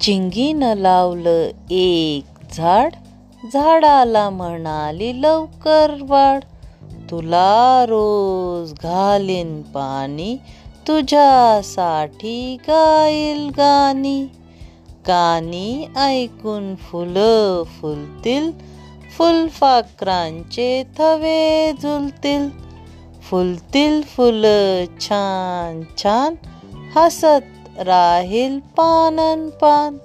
चिंगीनं लावलं एक झाड झाडाला म्हणाली लवकर वाढ. तुला रोज घालीन पाणी तुझ्यासाठी गाईल गाणी. गाणी ऐकून फुलं फुलतील फुलफाकरांचे थवे झुलतील. फुलतील फुलं छान छान हसत राहील पानन पान